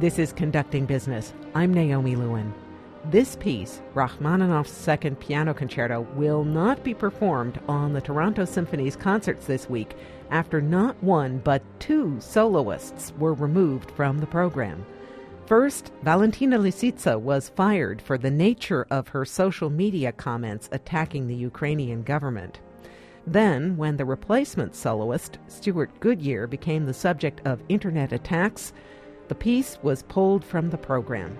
This is Conducting Business. I'm Naomi Lewin. This piece, Rachmaninoff's Second Piano Concerto, will not be performed on the Toronto Symphony's concerts this week after not one but two soloists were removed from the program. First, Valentina Lisitsa was fired for the nature of her social media comments attacking the Ukrainian government. Then, when the replacement soloist, Stewart Goodyear, became the subject of internet attacks, the piece was pulled from the program.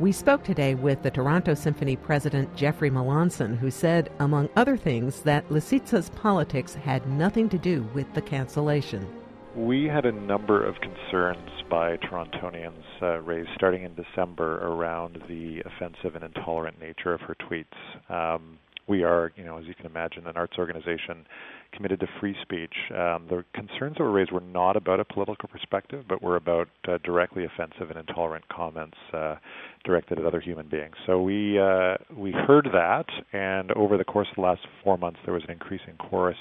We spoke today with the Toronto Symphony president Jeffrey Melanson, who said, among other things, that Lisitsa's politics had nothing to do with the cancellation. We had a number of concerns by Torontonians uh, raised starting in December around the offensive and intolerant nature of her tweets. Um, we are, you know, as you can imagine, an arts organization committed to free speech. Um, the concerns that were raised were not about a political perspective, but were about uh, directly offensive and intolerant comments uh, directed at other human beings. So we uh, we heard that, and over the course of the last four months, there was an increasing chorus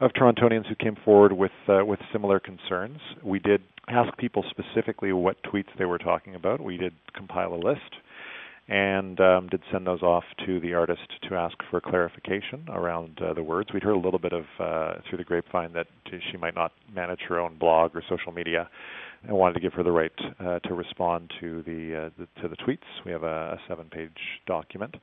of Torontonians who came forward with uh, with similar concerns. We did ask people specifically what tweets they were talking about. We did compile a list and um, did send those off to the artist to ask for clarification around uh, the words. We'd heard a little bit of uh, through the grapevine that she might not manage her own blog or social media, and wanted to give her the right uh, to respond to the, uh, the, to the tweets. We have a, a seven-page document.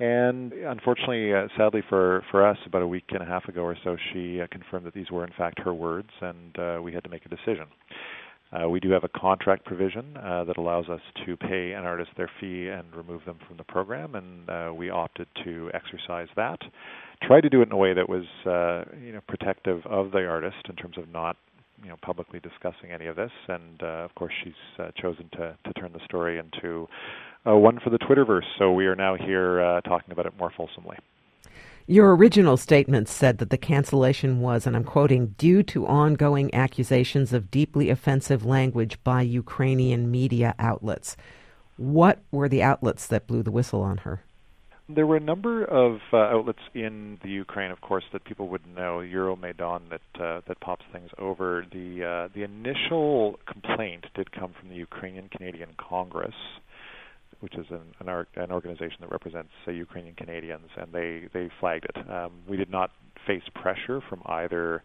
And unfortunately, uh, sadly for, for us, about a week and a half ago or so, she uh, confirmed that these were in fact her words, and we had to make a decision. Uh, we do have a contract provision uh, that allows us to pay an artist their fee and remove them from the program, and uh, we opted to exercise that. Try to do it in a way that was, uh, you know, protective of the artist in terms of not, you know, publicly discussing any of this. And uh, of course, she's uh, chosen to to turn the story into one for the Twitterverse. So we are now here talking about it more fulsomely. Your original statement said that the cancellation was, and I'm quoting, due to ongoing accusations of deeply offensive language by Ukrainian media outlets. What were the outlets that blew the whistle on her? There were a number of uh, outlets in the Ukraine, of course, that people would know. Euromaidan that uh, that pops things over. The uh, the initial complaint did come from the Ukrainian Canadian Congress, which is an an, an organization that represents uh, Ukrainian Canadians, and they they flagged it. Um, we did not face pressure from either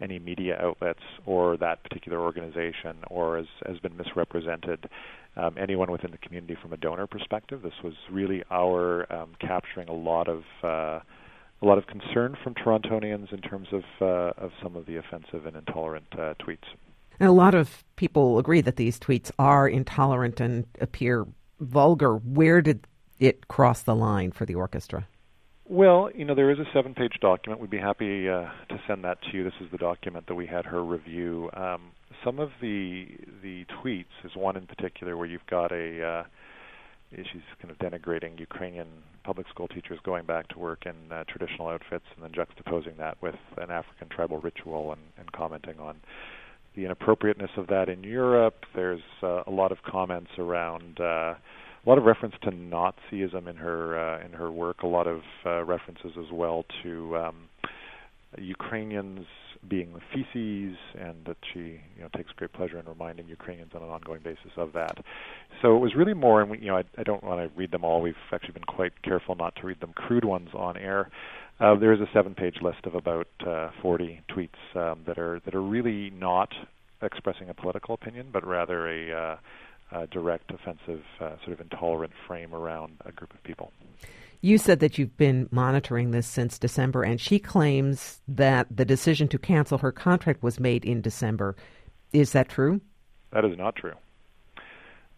any media outlets or that particular organization, or as has been misrepresented, um, anyone within the community from a donor perspective. This was really our um, capturing a lot of uh, a lot of concern from Torontonians in terms of uh, of some of the offensive and intolerant uh, tweets. And a lot of people agree that these tweets are intolerant and appear vulgar, where did it cross the line for the orchestra? Well, you know, there is a seven page document. We'd be happy uh, to send that to you. This is the document that we had her review. Um, some of the the tweets is one in particular where you've got a uh, she's kind of denigrating Ukrainian public school teachers going back to work in uh, traditional outfits and then juxtaposing that with an African tribal ritual and, and commenting on the inappropriateness of that in Europe. There's uh, a lot of comments around uh, a lot of reference to Nazism in her uh, in her work. A lot of uh, references as well to um, Ukrainians being the feces, and that she you know takes great pleasure in reminding Ukrainians on an ongoing basis of that. So it was really more, and we, you know I, I don't want to read them all. We've actually been quite careful not to read them crude ones on air. Uh, there is a seven-page list of about uh, 40 tweets um, that are that are really not expressing a political opinion, but rather a, uh, a direct, offensive, uh, sort of intolerant frame around a group of people. You said that you've been monitoring this since December, and she claims that the decision to cancel her contract was made in December. Is that true? That is not true.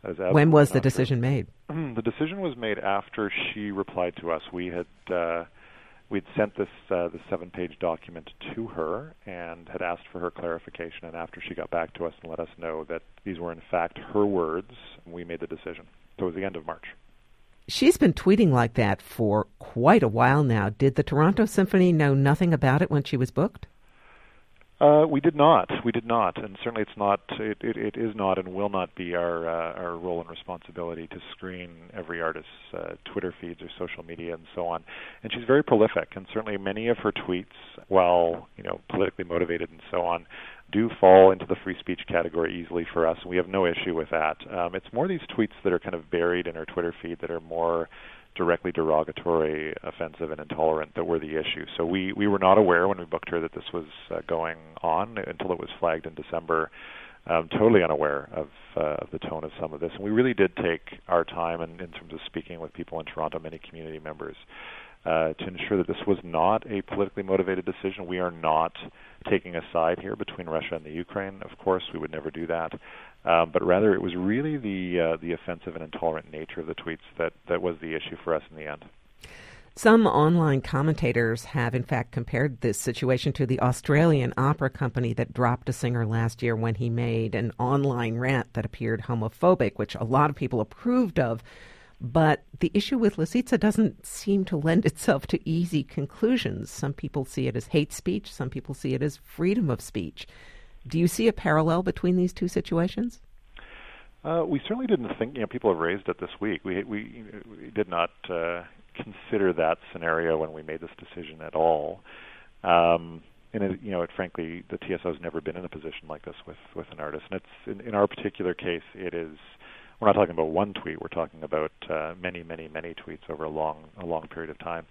when was the decision true. made? the decision was made after she replied to us. We had uh, we'd sent this uh, the seven page document to her and had asked for her clarification and after she got back to us and let us know that these were in fact her words we made the decision. So it was the end of march. She's been tweeting like that for quite a while now. Did the toronto symphony know nothing about it when she was booked uh, we did not. We did not, and certainly it's not. It, it, it is not, and will not be our uh, our role and responsibility to screen every artist's uh, Twitter feeds or social media and so on. And she's very prolific, and certainly many of her tweets, while you know politically motivated and so on, do fall into the free speech category easily for us, we have no issue with that. Um, it's more these tweets that are kind of buried in her Twitter feed that are more directly derogatory, offensive, and intolerant that were the issue. So we we were not aware when we booked her that this was uh, going on until it was flagged in December. Um, totally unaware of uh, the tone of some of this, and we really did take our time in, in terms of speaking with people in Toronto, many community members, uh, to ensure that this was not a politically motivated decision. We are not taking a side here between Russia and the Ukraine. Of course, we would never do that. Um, but rather, it was really the uh, the offensive and intolerant nature of the tweets that that was the issue for us in the end. Some online commentators have, in fact, compared this situation to the Australian opera company that dropped a singer last year when he made an online rant that appeared homophobic, which a lot of people approved of. But the issue with Lisitsa doesn't seem to lend itself to easy conclusions. Some people see it as hate speech, some people see it as freedom of speech. Do you see a parallel between these two situations? Uh, we certainly didn't think. You know, people have raised it this week. We we, we did not uh, consider that scenario when we made this decision at all. Um, and it, you know, it, frankly, the TSO has never been in a position like this with with an artist. And it's in, in our particular case, it is we're not talking about one tweet. We're talking about uh, many, many, many tweets over a long, a long period of time.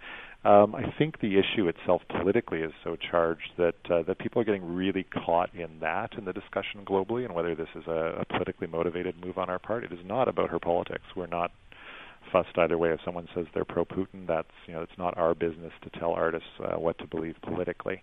Um, I think the issue itself politically is so charged that uh, that people are getting really caught in that in the discussion globally, and whether this is a, a politically motivated move on our part. It is not about her politics. We're not fussed either way. If someone says they're pro-Putin, that's you know it's not our business to tell artists uh, what to believe politically.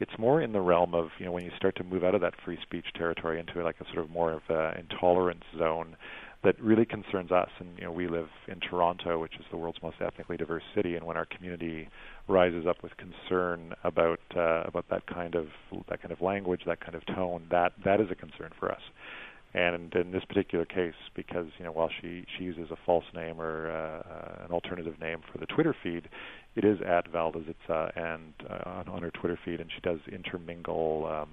It's more in the realm of you know when you start to move out of that free speech territory into like a sort of more of an intolerance zone that really concerns us. And you know, we live in Toronto, which is the world's most ethnically diverse city, and when our community rises up with concern about uh, about that kind of that kind of language, that kind of tone, that that is a concern for us. And in this particular case, because you know, while she she uses a false name or uh, an alternative name for the Twitter feed, it is at ValLisitsa and uh, on, on her Twitter feed, and she does intermingle. Um,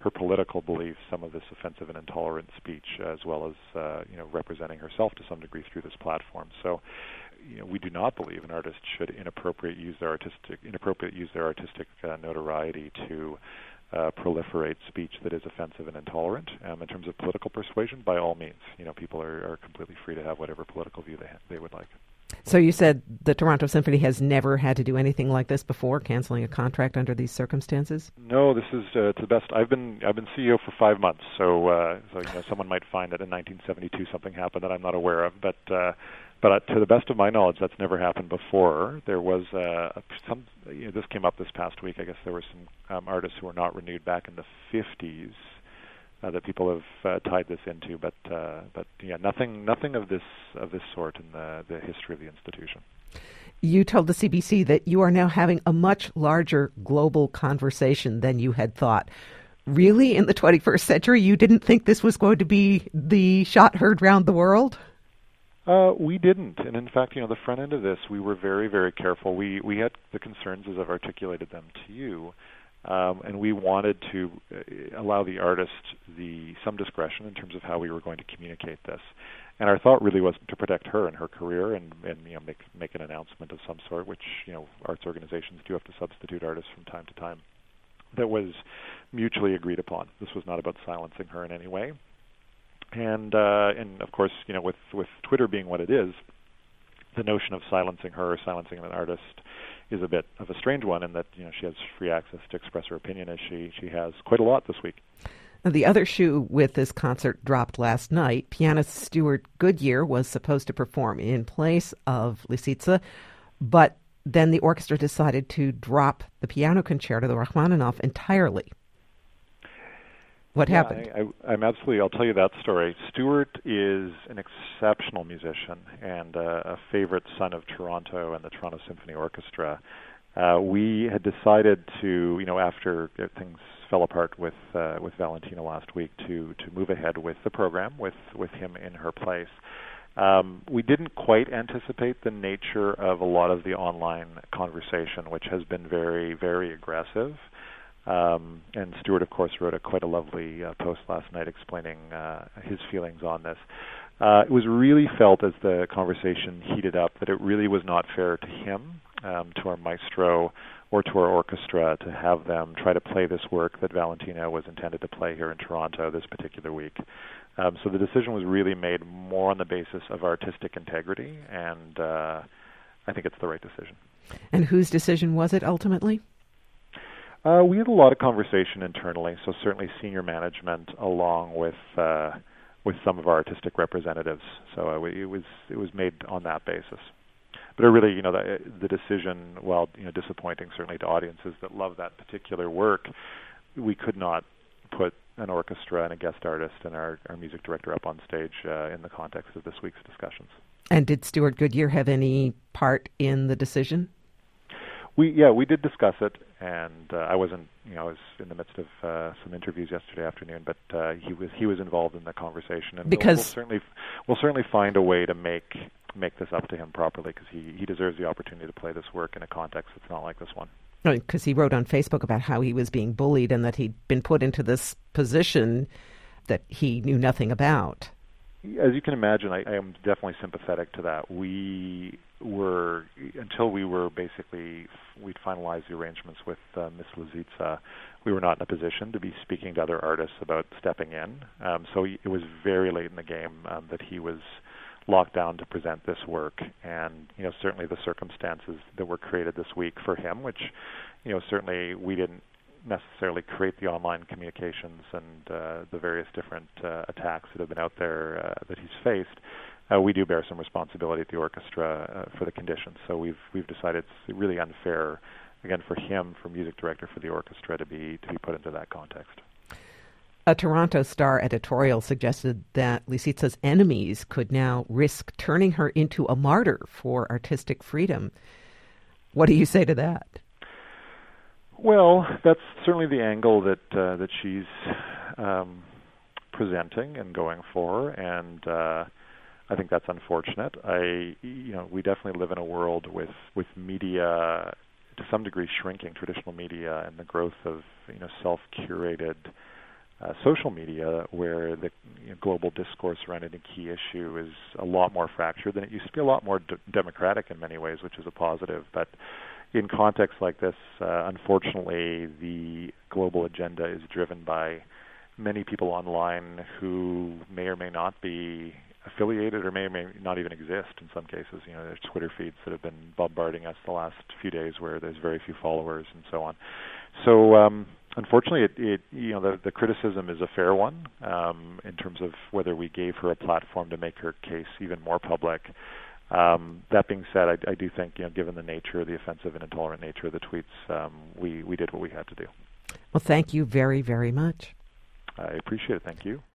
her political beliefs, some of this offensive and intolerant speech, as well as uh, you know representing herself to some degree through this platform. So, you know, we do not believe an artist should inappropriate use their artistic inappropriate use their artistic uh, notoriety to uh, proliferate speech that is offensive and intolerant. Um, in terms of political persuasion, by all means, you know, people are, are completely free to have whatever political view they ha- they would like. So you said the Toronto Symphony has never had to do anything like this before, canceling a contract under these circumstances. No, this is uh, to the best. I've been I've been CEO for five months, so uh, so you know someone might find that in 1972 something happened that I'm not aware of, but. Uh, but uh, to the best of my knowledge, that's never happened before. There was uh, some. You know, this came up this past week. I guess there were some um, artists who were not renewed back in the 50s uh, that people have uh, tied this into, but uh, but yeah, nothing nothing of this of this sort in the the history of the institution. You told the CBC that you are now having a much larger global conversation than you had thought. Really, in the 21st century, you didn't think this was going to be the shot heard round the world? Uh, we didn't, and in fact, you know, the front end of this, we were very, very careful. We we had the concerns as I've articulated them to you, um, and we wanted to uh, allow the artist the some discretion in terms of how we were going to communicate this. And our thought really was to protect her and her career, and, and you know make make an announcement of some sort, which you know arts organizations do have to substitute artists from time to time. That was mutually agreed upon. This was not about silencing her in any way. And uh, and of course, you know, with with Twitter being what it is, the notion of silencing her or silencing an artist is a bit of a strange one in that you know she has free access to express her opinion as she she has quite a lot this week. The other shoe with this concert dropped last night. Pianist Stewart Goodyear was supposed to perform in place of Lisitsa, but then the orchestra decided to drop the piano concerto, the Rachmaninoff, entirely. What yeah, happened? I, am absolutely. I'll tell you that story. Stewart is an exceptional musician and uh, a favorite son of Toronto and the Toronto Symphony Orchestra. Uh, we had decided to, you know, after things fell apart with uh, with Valentina last week, to to move ahead with the program with with him in her place. Um, we didn't quite anticipate the nature of a lot of the online conversation, which has been very, very aggressive. Um, and Stewart, of course, wrote a quite a lovely uh, post last night explaining uh, his feelings on this. Uh, it was really felt as the conversation heated up that it really was not fair to him, um, to our maestro, or to our orchestra to have them try to play this work that Valentino was intended to play here in Toronto this particular week. Um, so the decision was really made more on the basis of artistic integrity, and uh, I think it's the right decision. And whose decision was it ultimately? Uh, we had a lot of conversation internally, so certainly senior management, along with uh, with some of our artistic representatives. So uh, it was it was made on that basis. But it really, you know, the, the decision, while you know disappointing certainly to audiences that love that particular work, we could not put an orchestra and a guest artist and our, our music director up on stage uh, in the context of this week's discussions. And did Stewart Goodyear have any part in the decision? We yeah we did discuss it, and uh, I wasn't you know I was in the midst of uh, some interviews yesterday afternoon, but uh, he was he was involved in the conversation, and because we'll, we'll certainly we'll certainly find a way to make make this up to him properly because he he deserves the opportunity to play this work in a context that's not like this one. Because he wrote on Facebook about how he was being bullied and that he'd been put into this position that he knew nothing about. As you can imagine, I, I am definitely sympathetic to that. We were until we were basically we'd finalized the arrangements with uh, Miss Lisitsa, we were not in a position to be speaking to other artists about stepping in. Um, so it was very late in the game um, that he was locked down to present this work, and you know certainly the circumstances that were created this week for him, which you know certainly we didn't necessarily create the online communications and uh, the various different uh, attacks that have been out there uh, that he's faced uh, we do bear some responsibility at the orchestra uh, for the conditions. So we've we've decided it's really unfair, again, for him, for music director, for the orchestra to be to be put into that context. A Toronto Star editorial suggested that Lisitsa's enemies could now risk turning her into a martyr for artistic freedom. What do you say to that? Well, that's certainly the angle that uh, that she's um, presenting and going for, and uh, I think that's unfortunate. I, you know, we definitely live in a world with with media to some degree shrinking traditional media and the growth of you know self-curated uh, social media, where the you know, global discourse around any key issue is a lot more fractured than it used to be, a lot more d- democratic in many ways, which is a positive. But in contexts like this, uh, unfortunately, the global agenda is driven by many people online who may or may not be affiliated or may or may not even exist in some cases. You know, there's Twitter feeds that have been bombarding us the last few days where there's very few followers and so on. So um, unfortunately, it, it you know the, the criticism is a fair one um, in terms of whether we gave her a platform to make her case even more public. Um, that being said, I, I do think you know, given the nature, the offensive and intolerant nature of the tweets, um, we we did what we had to do. Well, thank you very very much. I appreciate it. Thank you.